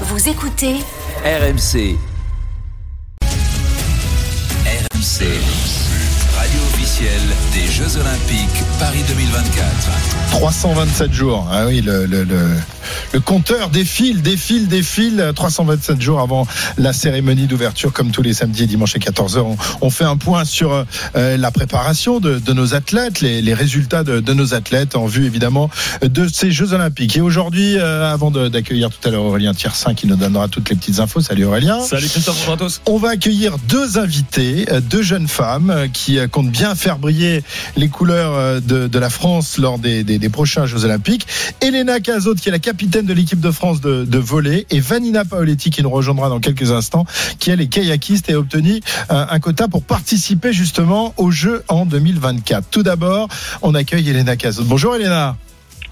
Vous écoutez RMC. RMC. Radio officielle des Jeux Olympiques Paris 2024. 327 jours. Ah oui, le, le, le, le compteur défile, défile, défile. 327 jours avant la cérémonie d'ouverture, comme tous les samedis et dimanches à 14h. On, on fait un point sur euh, la préparation de, de, nos athlètes, les, les résultats de, de, nos athlètes en vue évidemment de ces Jeux Olympiques. Et aujourd'hui, euh, avant d'accueillir tout à l'heure Aurélien Tiersin qui nous donnera toutes les petites infos. Salut Aurélien. Salut Christophe, bonjour à tous. On va accueillir deux invités, euh, deux jeunes femmes qui comptent bien faire briller les couleurs de, de la France lors des, des, des, prochains Jeux Olympiques. Elena Cazot, qui est la capitaine de l'équipe de France de, volley, et Vanina Paoletti, qui nous rejoindra dans quelques instants, qui elle est kayakiste et a obtenu un, un quota pour participer justement aux Jeux en 2024. Tout d'abord, on accueille Elena Cazot. Bonjour Elena.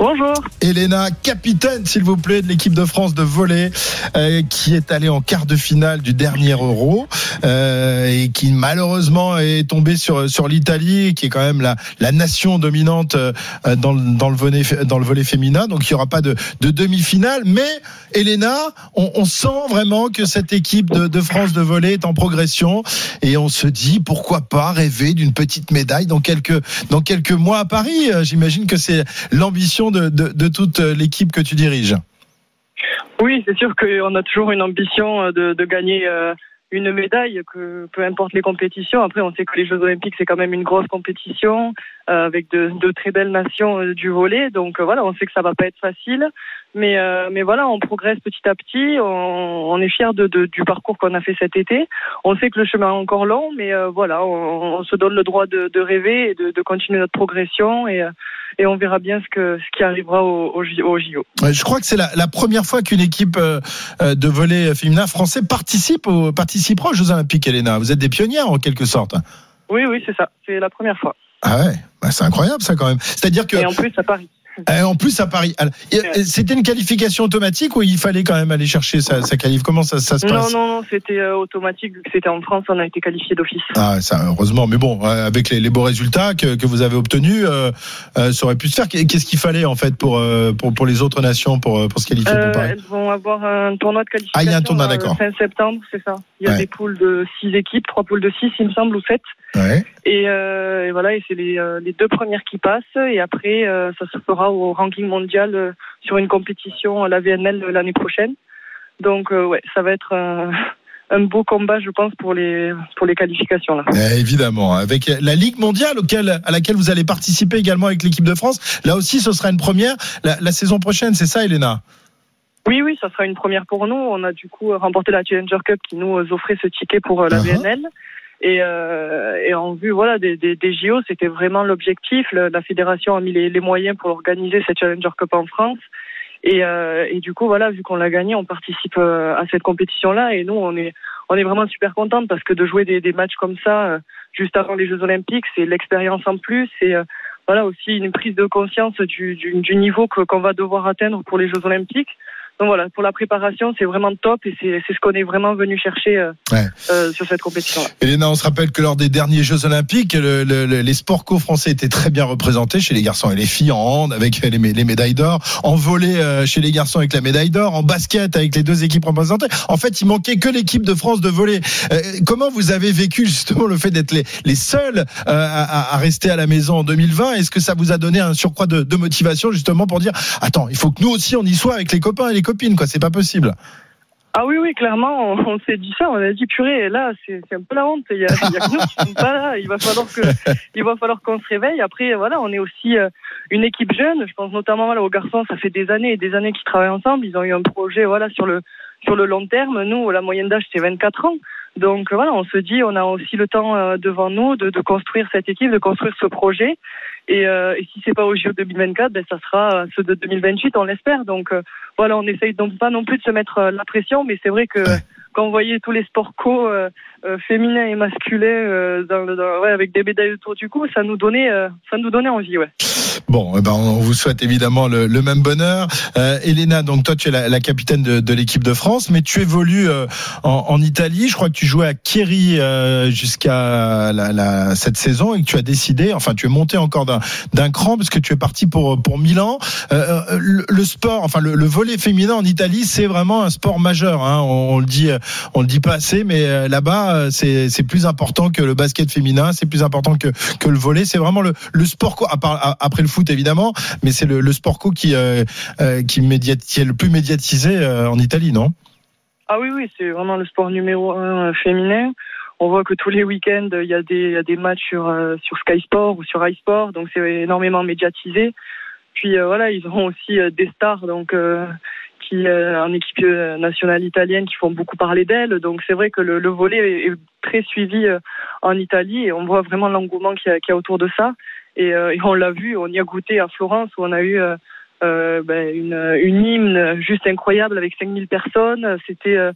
Bonjour. Elena, capitaine, s'il vous plaît, de l'équipe de France de volley, euh, qui est allée en quart de finale du dernier Euro euh, et qui malheureusement est tombée sur sur l'Italie, qui est quand même la la nation dominante euh, dans dans le volet dans le volet féminin. Donc il y aura pas de de demi-finale, mais Elena, on, on, sent vraiment que cette équipe de, de France de volley est en progression et on se dit pourquoi pas rêver d'une petite médaille dans quelques dans quelques mois à Paris. J'imagine que c'est l'ambition de, toute l'équipe que tu diriges Oui, c'est sûr qu'on a toujours une ambition de, de gagner une médaille, que peu importe les compétitions. Après, on sait que les Jeux Olympiques, c'est quand même une grosse compétition euh, avec de, très belles nations euh, du volet. Donc euh, voilà, on sait que ça va pas être facile. Mais, euh, mais voilà, on progresse petit à petit. On, on est fiers de, de, du parcours qu'on a fait cet été. On sait que le chemin est encore long, mais voilà, on, on, se donne le droit de, de rêver et de, de, continuer notre progression. Et, et on verra bien ce, que, ce qui arrivera au, au, au JO. Je crois que c'est la, la, première fois qu'une équipe de volet féminin français participe, au, participera aux Jeux Olympiques, Elena. Vous êtes des pionnières en quelque sorte. Oui, oui, c'est ça. C'est la première fois. Ah ouais, bah c'est incroyable ça quand même. C'est-à-dire que. Et en plus à Paris. Et en plus à Paris. C'était une qualification automatique ou il fallait quand même aller chercher sa, sa qualif Comment ça, ça, se passe Non, non, non, c'était euh, automatique vu que c'était en France, on a été qualifié d'office. Ah, ça, heureusement. Mais bon, avec les, les beaux résultats que, que, vous avez obtenus, euh, euh, ça aurait pu se faire. Qu'est-ce qu'il fallait en fait pour, euh, pour, pour les autres nations pour, pour se qualifier pour Paris Elles vont avoir un tournoi de qualification. Ah, il y a un tournoi, d'accord. Fin septembre, c'est ça. Il y a ouais. des poules de 6 équipes, trois poules de 6, il me semble, ou 7. Ouais. Et, euh, et, voilà, et c'est les, les, deux premières qui passent. Et après, euh, ça se fera au ranking mondial euh, sur une compétition à la VNL l'année prochaine. Donc, euh, ouais, ça va être un, un, beau combat, je pense, pour les, pour les qualifications. Là. Eh, évidemment, avec la Ligue mondiale auquel, à laquelle vous allez participer également avec l'équipe de France. Là aussi, ce sera une première la, la saison prochaine, c'est ça, Elena? Oui, oui, ça sera une première pour nous. On a du coup remporté la Challenger Cup qui nous offrait ce ticket pour la uh -huh. VNL. Et, euh, et, en vue voilà des, des, des JO, c'était vraiment l'objectif. La fédération a mis les, les moyens pour organiser cette Challenger Cup en France. Et, euh, et du coup, voilà, vu qu'on l'a gagné, on participe euh, à cette compétition-là. Et nous, on est, on est vraiment super contente parce que de jouer des, des matchs comme ça euh, juste avant les Jeux Olympiques, c'est l'expérience en plus. Et voilà aussi une prise de conscience du, du, du niveau qu'on va devoir atteindre pour les Jeux Olympiques. Donc voilà, pour la préparation, c'est vraiment top et c'est ce qu'on est vraiment venu chercher euh, ouais. euh, sur cette compétition. -là. Elena, on se rappelle que lors des derniers Jeux Olympiques, le, le, le, les sports co-français étaient très bien représentés chez les garçons et les filles en hand avec les, les médailles d'or, en volley euh, chez les garçons avec la médaille d'or, en basket avec les deux équipes représentées. En fait, il manquait que l'équipe de France de volley. Comment vous avez vécu justement le fait d'être les, les seuls à, à, rester à la maison en 2020 Est-ce que ça vous a donné un surcroît de, de motivation justement pour dire attends, il faut que nous aussi on y soit avec les copains et les quoi. C'est pas possible. Ah oui, oui, clairement, on, on s'est dit ça, on a dit purée, là, c'est un peu la honte, il y a, il y a que nous qui sommes pas là, il va falloir que, il va falloir qu'on se réveille. Après, voilà, on est aussi euh, une équipe jeune, je pense notamment voilà, aux garçons, ça fait des années et des années qu'ils travaillent ensemble, ils ont eu un projet, voilà, sur le, sur le long terme. Nous, la moyenne d'âge, c'est 24 ans. Donc voilà, on se dit, on a aussi le temps euh, devant nous de, de construire cette équipe, de construire ce projet. Et, euh, et si c'est pas au JO 2024, ben ça sera ceux de 2028, on l'espère. Donc euh, voilà, on essaye donc pas non plus de se mettre la pression, mais c'est vrai que ouais. quand on voyait tous les sports co féminins et masculins dans, dans, ouais, avec des médailles autour du cou, ça nous donnait, ça nous donnait envie, ouais. Bon, eh ben, on vous souhaite évidemment le, le même bonheur. Euh, Elena, donc toi tu es la, la capitaine de, de l'équipe de France, mais tu évolues euh, en, en, Italie. Je crois que tu jouais à Chieri euh, jusqu'à la, la, cette saison et que tu as décidé, enfin tu es monté encore d'un cran parce que tu es parti pour pour Milan. Euh, euh, le, le, sport, enfin le, le, volet féminin en Italie, c'est vraiment un sport majeur. Hein. On, on, le dit, on le dit pas assez, mais là-bas c'est c'est plus important que le basket féminin, c'est plus important que que le volet. C'est vraiment le, sport après le foot évidemment, mais c'est le, sport co qui euh, euh, qui, est le plus médiatisé euh, en Italie, non? Ah oui, oui, c'est vraiment le sport numéro un féminin. On voit que tous les week-ends, il y a des, matchs sur, sur Sky Sport ou sur iSport, donc c'est énormément médiatisé. Puis voilà, ils ont aussi des stars, donc en équipe nationale italienne qui font beaucoup parler d'elle. Donc c'est vrai que le, le volet est, très suivi en Italie et on voit vraiment l'engouement qu'il y, a autour de ça. Et, euh, et on l'a vu, on y a goûté à Florence où on a eu euh, euh ben, une, hymne juste incroyable avec 5000 personnes. C'était euh,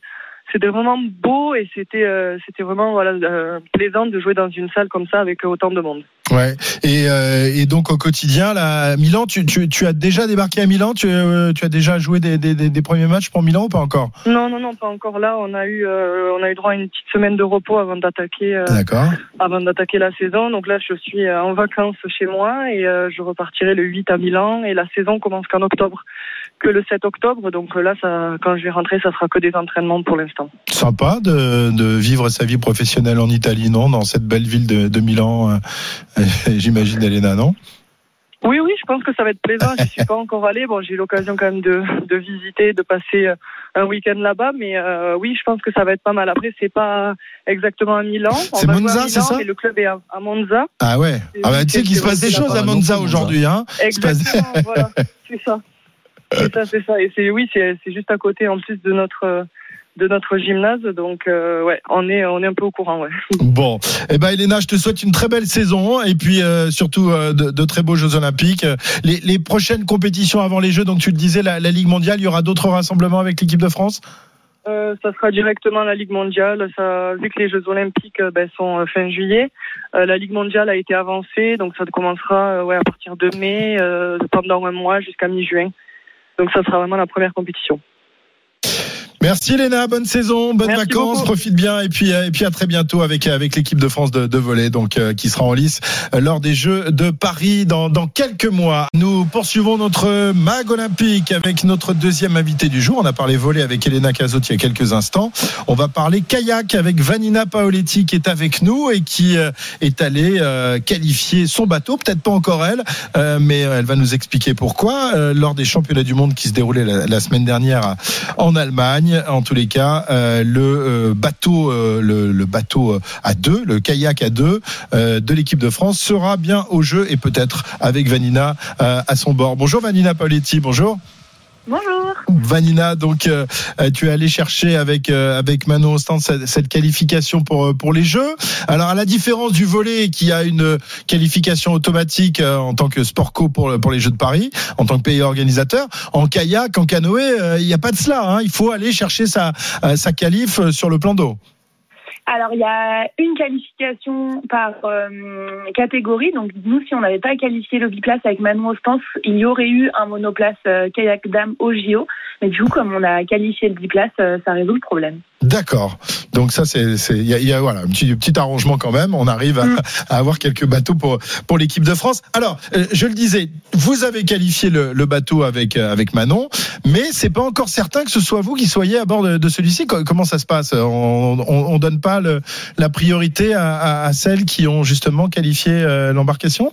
c'était vraiment beau et c'était euh, c'était vraiment voilà euh, plaisant de jouer dans une salle comme ça avec autant de monde. Ouais. Et, euh, et donc au quotidien là, Milan, tu, tu, tu as déjà débarqué à Milan, tu, tu as déjà joué des, des, des, premiers matchs pour Milan ou pas encore? Non non non pas encore là. On a eu on a eu droit à une petite semaine de repos avant d'attaquer. Avant d'attaquer la saison. Donc là je suis en vacances chez moi et je repartirai le 8 à Milan et la saison commence qu'en octobre, que le 7 octobre. Donc là ça quand je vais rentrer ça sera que des entraînements pour l'instant. Sympa de, de, vivre sa vie professionnelle en Italie, non? Dans cette belle ville de, de Milan, euh, j'imagine, Elena, non? Oui, oui, je pense que ça va être plaisant. Je suis pas encore allée. Bon, j'ai eu l'occasion quand même de, de, visiter, de passer euh, un week-end là-bas, mais euh, oui, je pense que ça va être pas mal. Après, c'est pas exactement à Milan. C'est Monza, c'est ça? Mais le club est à, à Monza. Ah ouais. Ah bah, tu sais qu'il se passe des choses à Monza aujourd'hui, hein Exactement. voilà, c'est ça. C'est ça, c'est ça. Et c'est oui, c'est juste à côté en plus de notre de notre gymnase. Donc euh, ouais, on est on est un peu au courant. Ouais. Bon, eh ben Elena, je te souhaite une très belle saison et puis euh, surtout euh, de, de, très beaux Jeux Olympiques. Les, les, prochaines compétitions avant les Jeux, donc tu le disais, la, la Ligue mondiale, il y aura d'autres rassemblements avec l'équipe de France? Euh, ça sera directement la Ligue mondiale. Ça, vu que les Jeux Olympiques ben, sont fin juillet, la Ligue mondiale a été avancée, donc ça commencera ouais, à partir de mai, pendant un mois jusqu'à mi-juin. Donc ça sera vraiment la première compétition. Merci Léna, bonne saison, bonnes vacances, profite bien et puis et puis à très bientôt avec avec l'équipe de France de, de volley donc euh, qui sera en lice euh, lors des Jeux de Paris dans dans quelques mois. Nous poursuivons notre mag olympique avec notre deuxième invité du jour. On a parlé volley avec Elena Cazotti il y a quelques instants. On va parler kayak avec Vanina Paoletti qui est avec nous et qui euh, est allée qualifier son bateau, peut-être pas encore elle, mais elle va nous expliquer pourquoi lors des championnats du monde qui se déroulaient la, la semaine dernière en Allemagne en tous les cas, euh, le euh, bateau, euh, le, bateau à deux, le kayak à deux de l'équipe de France sera bien au jeu et peut-être avec Vanina à son bord. Bonjour Vanina Paoletti, bonjour. Bonjour. Vanina, donc tu es allé chercher avec avec Manon Ostend cette, cette, qualification pour pour les Jeux. Alors à la différence du volet qui a une qualification automatique en tant que sport co pour pour les Jeux de Paris, en tant que pays organisateur, en kayak, en canoë, il n'y a pas de cela. Hein. Il faut aller chercher sa sa qualif sur le plan d'eau. Alors, il y a une qualification par euh, catégorie. Donc, nous, si on n'avait pas qualifié le biplace avec Manon Ostens, il y aurait eu un monoplace euh, kayak dame au JO. Mais du coup, comme on a qualifié le biplace, euh, ça résout le problème. D'accord. Donc ça, c'est, il y a, y a, voilà un petit, petit arrangement quand même. On arrive à, mm. à avoir quelques bateaux pour pour l'équipe de France. Alors, je le disais, vous avez qualifié le, le bateau avec avec Manon, mais c'est pas encore certain que ce soit vous qui soyez à bord de, de celui-ci. Comment ça se passe? On, on, on donne pas la priorité à, celles qui ont justement qualifié euh, l'embarcation?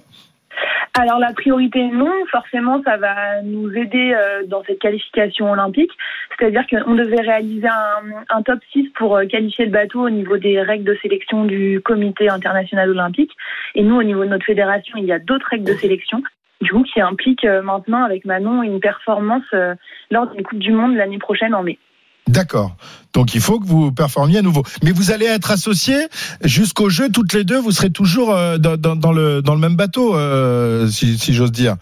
Alors la priorité non, forcément ça va nous aider euh, dans cette qualification olympique. C'est-à-dire qu'on devait réaliser un, top 6 pour euh, qualifier le bateau au niveau des règles de sélection du comité international olympique. Et nous au niveau de notre fédération, il y a d'autres règles de sélection. Du coup, qui impliquent maintenant avec Manon une performance lors d'une Coupe du Monde l'année prochaine en mai. D'accord. Donc il faut que vous performiez à nouveau. Mais vous allez être associés jusqu'au jeu, toutes les deux, vous serez toujours euh, dans, le, même bateau, euh, si, j'ose dire.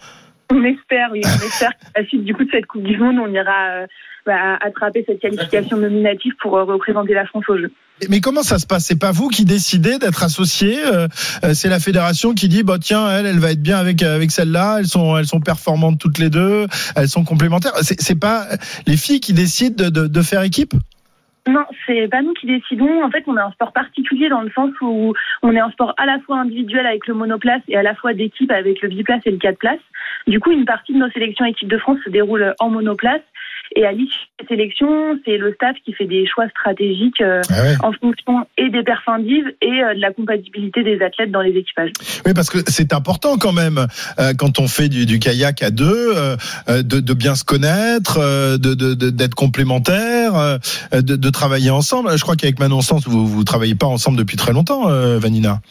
On espère, oui, on espère qu'à la suite du coup de cette Coupe du Monde, on ira bah, attraper cette qualification nominative pour représenter la France au jeu. Mais comment ça se passe? C'est pas vous qui décidez d'être associé C'est la fédération qui dit bah tiens elle elle va être bien avec avec celle-là. Elles sont elles sont performantes toutes les deux. Elles sont complémentaires. C'est pas les filles qui décident de, de, de faire équipe? Non, c'est pas nous qui décidons. En fait, on est un sport particulier dans le sens où on est un sport à la fois individuel avec le monoplace et à la fois d'équipe avec le biplace et le quatre places. Du coup, une partie de nos sélections équipe de France se déroule en monoplace et à l'issue de sélection, c'est le staff qui fait des choix stratégiques euh, ah en fonction et des perfindives et euh, de la compatibilité des athlètes dans les équipages. Oui, parce que c'est important quand même euh, quand on fait du, du kayak à deux, de, de, bien se connaître, de d'être complémentaires, de, de, travailler ensemble. Je crois qu'avec Manon Sens, vous vous travaillez pas ensemble depuis très longtemps, Vanina.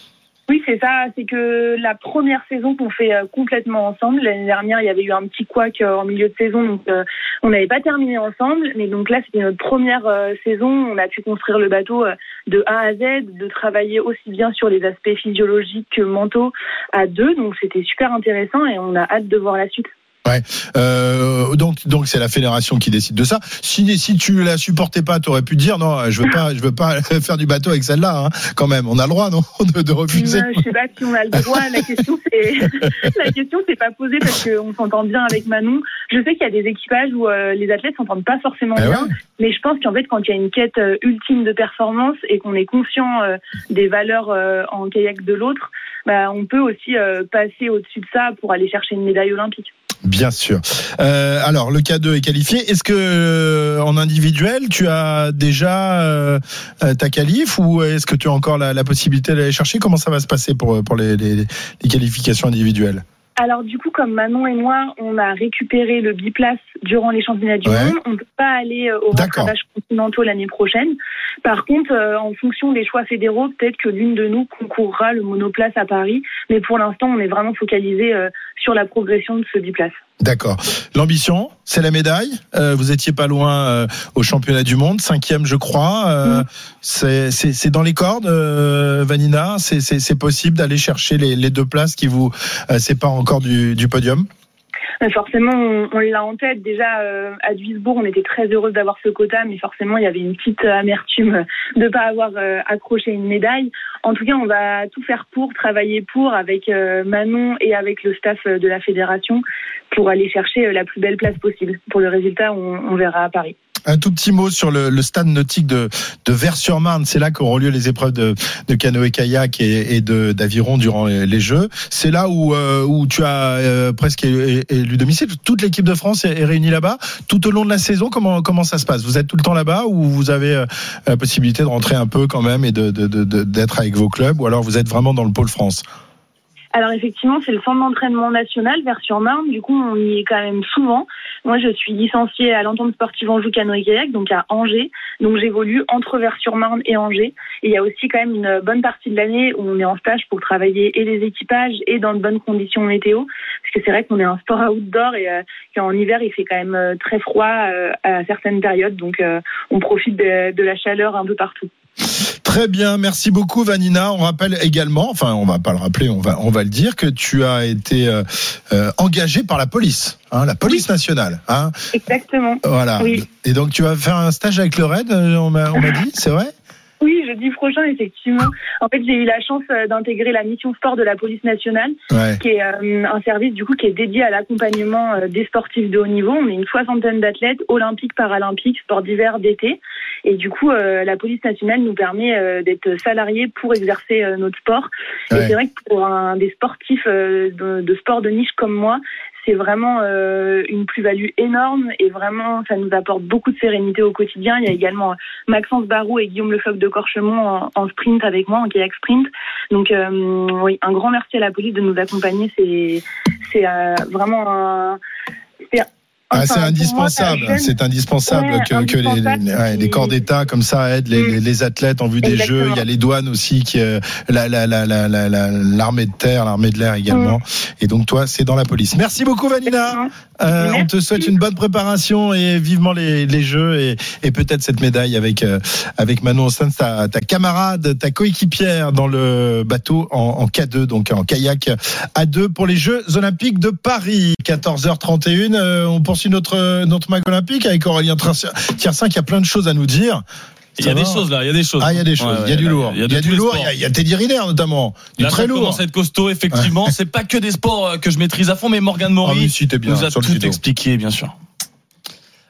Oui, c'est ça. C'est que la première saison qu'on fait euh, complètement ensemble. L'année dernière, il y avait eu un petit couac euh, en milieu de saison, donc euh, on n'avait pas terminé ensemble. Mais donc là, c'était notre première saison. On a pu construire le bateau de A à Z, de travailler aussi bien sur les aspects physiologiques que mentaux à deux. Donc c'était super intéressant et on a hâte de voir la suite. Ouais. Euh, donc donc c'est la fédération qui décide de ça. Si si tu la supportais pas, tu aurais pu dire non, je veux pas je veux pas faire du bateau avec celle-là. Hein. Quand même, on a le droit non de, refuser. Je sais pas si on a le droit. La question c'est la question c'est pas posée parce qu'on s'entend bien avec Manon. Je sais qu'il y a des équipages où euh, les athlètes s'entendent pas forcément eh bien, mais je pense qu'en fait quand il y a une quête euh, ultime de performance et qu'on est conscient euh, des valeurs en kayak de l'autre, bah, on peut aussi passer au-dessus de ça pour aller chercher une médaille olympique. Bien sûr. Euh, alors, le K2 est qualifié. Est-ce que euh, en individuel, tu as déjà euh, ta qualif ou est-ce que tu as encore la, possibilité d'aller chercher? Comment ça va se passer pour, pour les, les qualifications individuelles? Alors du coup, comme Manon et moi, on a récupéré le biplace durant les championnats du monde, on ne peut pas aller au rattrapage continentaux l'année prochaine. Par contre, en fonction des choix fédéraux, peut-être que l'une de nous concourra le monoplace à Paris. Mais pour l'instant, on est vraiment focalisé sur la progression de ce biplace. D'accord. L'ambition, c'est la médaille. Euh, vous étiez pas loin euh, au championnat du monde, cinquième, je crois. Euh, mm. C'est dans les cordes, Vanina? C'est possible d'aller chercher les, les, deux places qui vous séparent encore du, du podium? Forcément, on, l'a en tête. Déjà, euh, à Duisbourg, on était très heureuse d'avoir ce quota, mais forcément, il y avait une petite amertume de ne pas avoir euh, accroché une médaille. En tout cas, on va tout faire pour, travailler pour, avec euh, Manon et avec le staff de la fédération, pour aller chercher la plus belle place possible. Pour le résultat, on verra à Paris. Un tout petit mot sur le, le stade nautique de, de Vers-sur-Marne. C'est là qu'auront lieu les épreuves de, de canoë-kayak et, et d'aviron durant les, Jeux. C'est là où, euh, où tu as euh, presque élu domicile. Toute l'équipe de France est, réunie là-bas. Tout au long de la saison, comment, comment ça se passe? Vous êtes tout le temps là-bas ou vous avez euh, la possibilité de rentrer un peu quand même et d'être de, de, avec vos clubs? Ou alors vous êtes vraiment dans le pôle France? Alors effectivement, c'est le centre d'entraînement national vers sur Marne. Du coup, on y est quand même souvent. Moi, je suis licenciée à l'entente sportive Anjou Canoë Kayak, donc à Angers. Donc j'évolue entre Vers-sur-Marne et Angers. Et il y a aussi quand même une bonne partie de l'année où on est en stage pour travailler et les équipages et dans de bonnes conditions météo. Parce que c'est vrai qu'on est un sport outdoor et euh, qu'en hiver, il fait quand même euh, très froid euh, à certaines périodes. Donc on profite de la chaleur un peu partout. Très bien, merci beaucoup Vanina. On rappelle également, enfin on va pas le rappeler, on va on va le dire que tu as été euh, euh engagé par la police, hein, la police nationale. Hein. Exactement. Voilà. Et donc tu vas faire un stage avec le RAID, euh, on m'a dit, c'est vrai? Jeudi prochain, effectivement. En fait, j'ai eu la chance euh, d'intégrer la mission sport de la police nationale, qui est euh, un service du coup qui est dédié à l'accompagnement euh, des sportifs de haut niveau. On est une soixantaine d'athlètes olympiques, paralympiques, sports d'hiver, d'été, et du coup, la police nationale nous permet d'être salariés pour exercer notre sport. Et c'est vrai que pour un, des sportifs de, de sport de niche comme moi, c'est vraiment euh, une plus-value énorme et vraiment ça nous apporte beaucoup de sérénité au quotidien. Il y a également Maxence Barou et Guillaume Lefebvre de Corchemont en, sprint avec moi, en kayak sprint. Donc euh, oui, un grand merci à la police de nous accompagner. C'est c'est euh, vraiment un, Enfin, pour moi, indispensable, c'est indispensable Ouais, que, que les, les- ouais, les corps d'État comme ça aident les, Mm. les- athlètes en vue des Exactement. Jeux. Il y a les douanes aussi, qui, euh, la, la, la, la, la- la- l'armée de terre, l'armée de l'air également. Mm. Et donc toi, c'est dans la police. Merci beaucoup, Vanina. Euh, on te souhaite une bonne préparation et vivement les, les Jeux et, et peut-être cette médaille avec euh, avec Manon Ostens, ta, ta camarade, ta coéquipière dans le bateau en, en K2, donc en kayak à deux pour les Jeux Olympiques de Paris. 14h31. euh, on poursuit notre notre mag olympique avec Aurélien Tiersin qui a plein de choses à nous dire. Il y a des choses là, il y a des choses. Ah, il y a des choses. Ouais, il y a ouais, du lourd. Il y a, de du tous les lourd. Il y a, y a Teddy Riner notamment. Du Là, très lourd. commence à être costaud, effectivement. C'est pas que des sports euh, que je maîtrise à fond, mais Morgan Ah Maury oui, si, bien nous a tout expliqué, bien sûr.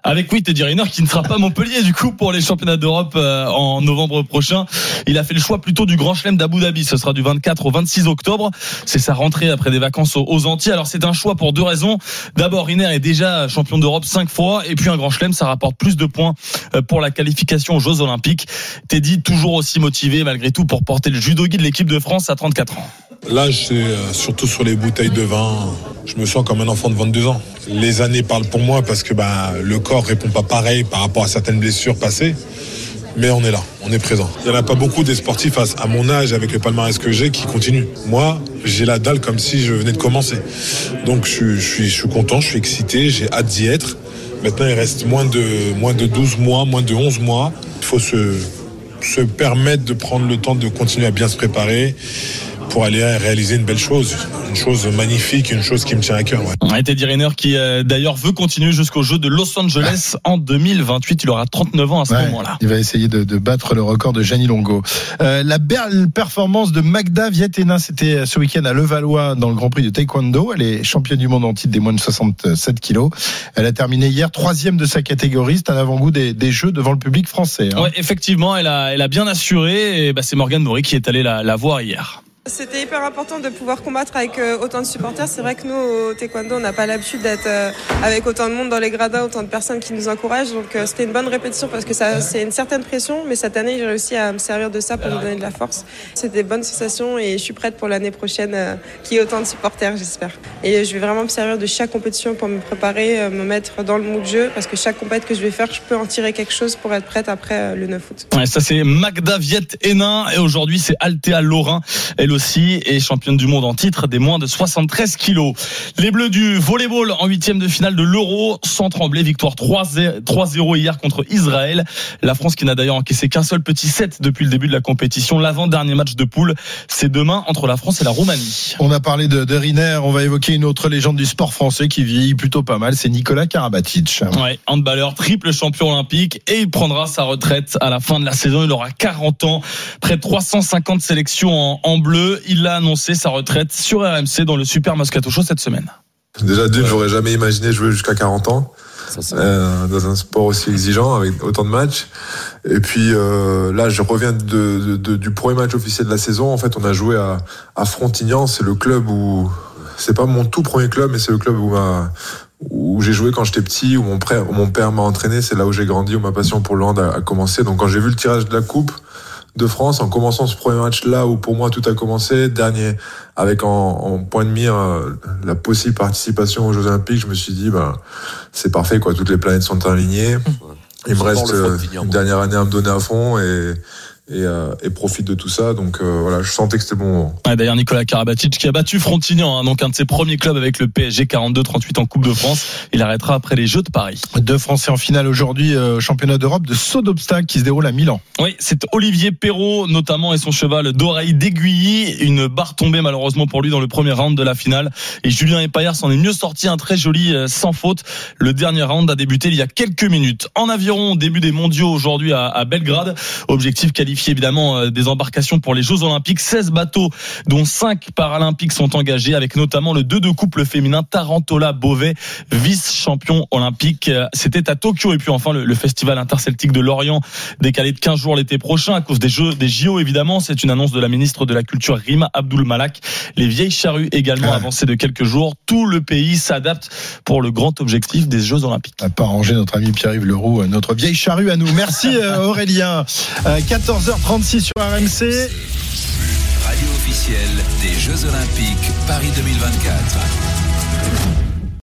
Avec oui, Teddy Riner qui ne sera pas Montpellier du coup pour les championnats d'Europe euh, en novembre prochain. Il a fait le choix plutôt du Grand Chelem d'Abu Dhabi. Ce sera du 24 au 26 octobre. C'est sa rentrée après des vacances aux, Antilles. Alors c'est un choix pour deux raisons. D'abord, Riner est déjà champion d'Europe cinq fois et puis un Grand Chelem, ça rapporte plus de points euh, pour la qualification aux Jeux Olympiques. Teddy toujours aussi motivé malgré tout pour porter le judo de l'équipe de France à 34 ans. Là, c'est euh, surtout sur les bouteilles de vin. Je me sens comme un enfant de 22 ans. Les années parlent pour moi parce que bah, le corps répond pas pareil par rapport à certaines blessures passées. Mais on est là, on est présent. Il n'y en a pas beaucoup des sportifs à, mon âge, avec le palmarès que j'ai, qui continuent. Moi, j'ai la dalle comme si je venais de commencer. Donc je suis, je suis content, je suis excité, j'ai hâte d'y être. Maintenant, il reste moins de, moins de 12 mois, moins de 11 mois. Il faut se, se permettre de prendre le temps de continuer à bien se préparer pour aller réaliser une belle chose, une chose magnifique, une chose qui me tient à cœur. ouais. Teddy Riner qui euh, d'ailleurs veut continuer jusqu'aux Jeux de Los Angeles en 2028. Il aura 39 ans à ce Ouais, moment-là. il va essayer de, de battre le record de Gianni Longo. Euh, la belle performance de Magda Vietena, c'était ce week-end à Levallois dans le Grand Prix de Taekwondo. Elle est championne du monde en titre des moins de 67 kilos. Elle a terminé hier troisième de sa catégorie. C'est un avant-goût des, des Jeux devant le public français. hein. Ouais, effectivement, elle a, elle a bien assuré. Et bah, c'est Morgane Maury qui est allé la, la voir hier. C'était hyper important de pouvoir combattre avec euh, autant de supporters. C'est vrai que nous, au taekwondo, on n'a pas l'habitude d'être euh, avec autant de monde dans les gradins, autant de personnes qui nous encouragent. Donc euh, c'était une bonne répétition parce que c'est une certaine pression. Mais cette année, j'ai réussi à me servir de ça pour me donner de la force. C'est des bonnes sensations et je suis prête pour l'année prochaine y ait autant de supporters, j'espère. Et je vais vraiment me servir de chaque compétition pour me préparer, me mettre dans le mood jeu parce que chaque compétition que je vais faire, je peux en tirer quelque chose pour être prête après le 9 août. Ouais, ça c'est Magda Viet Hénin et aujourd'hui c'est Althea Lorrain, elle aussi est championne du monde en titre des moins de 73 kilos. Les Bleus du volleyball en huitième de finale de l'Euro sans trembler, victoire 3-0 3-0 hier contre Israël. La France qui n'a d'ailleurs encaissé qu'un seul petit set depuis le début de la compétition. L'avant-dernier match de poule, c'est demain entre la France et la Roumanie. On a parlé de, de Riner, on va évoquer une autre légende du sport français qui vieillit plutôt pas mal, c'est Nicolas Karabatic. Ouais, handballeur, triple champion olympique et il prendra sa retraite à la fin de la saison. Il aura 40 ans, près de 350 sélections en, en bleu. Il a annoncé sa retraite sur RMC dans le Super Moscato Show cette semaine. Déjà d'une, j'aurais jamais imaginé jouer jusqu'à 40 ans euh, dans un sport aussi exigeant avec autant de matchs. Et puis euh, là, je reviens de, de- de- du premier match officiel de la saison. En fait, on a joué à, à Frontignan. C'est le club où c'est pas mon tout premier club, mais c'est le club où ma où j'ai joué quand j'étais petit, où mon père, où mon père m'a entraîné, c'est là où j'ai grandi, où ma passion pour le hand a, a commencé. Donc quand j'ai vu le tirage de la coupe de France, en commençant ce premier match là où pour moi tout a commencé, dernier avec en, en point de mire euh, la possible participation aux Jeux Olympiques, je me suis dit bah c'est parfait quoi, toutes les planètes sont alignées. Il me reste euh, une dernière année à me donner à fond et et, euh, et profite de tout ça. Donc euh, voilà, je sentais que c'était le bon moment. Ouais, D'ailleurs, Nicolas Karabatic qui a battu Frontignan, hein, donc un de ses premiers clubs avec le PSG 42-38 en Coupe de France. Il arrêtera après les Jeux de Paris. Deux Français en finale aujourd'hui, euh, championnat d'Europe de saut d'obstacle qui se déroule à Milan. Oui, c'est Olivier Perrault notamment et son cheval d'oreille d'aiguillis. Une barre tombée malheureusement pour lui dans le premier round de la finale. Et Julien Epaillard s'en est mieux sorti, un très joli euh, sans faute. Le dernier round a débuté il y a quelques minutes. En aviron, début des mondiaux aujourd'hui à, à Belgrade. Objectif qualifié qualifier évidemment euh, des embarcations pour les Jeux Olympiques. 16 bateaux, dont 5 paralympiques, sont engagés, avec notamment le 2 de couple féminin Tarantola Beauvais, vice-champion olympique. Euh, c'était à Tokyo. Et puis enfin, le, festival interceltique de Lorient, décalé de 15 jours l'été prochain à cause des Jeux, des JO évidemment. C'est une annonce de la ministre de la Culture Rima Abdul Malak. Les vieilles charrues également ah. avancées de quelques jours. Tout le pays s'adapte pour le grand objectif des Jeux Olympiques. À part Angers, notre ami Pierre-Yves Leroux, euh, notre vieille charrue à nous. Merci Aurélien. 14h 12h36 sur RMC. Radio officielle des Jeux Olympiques Paris 2024.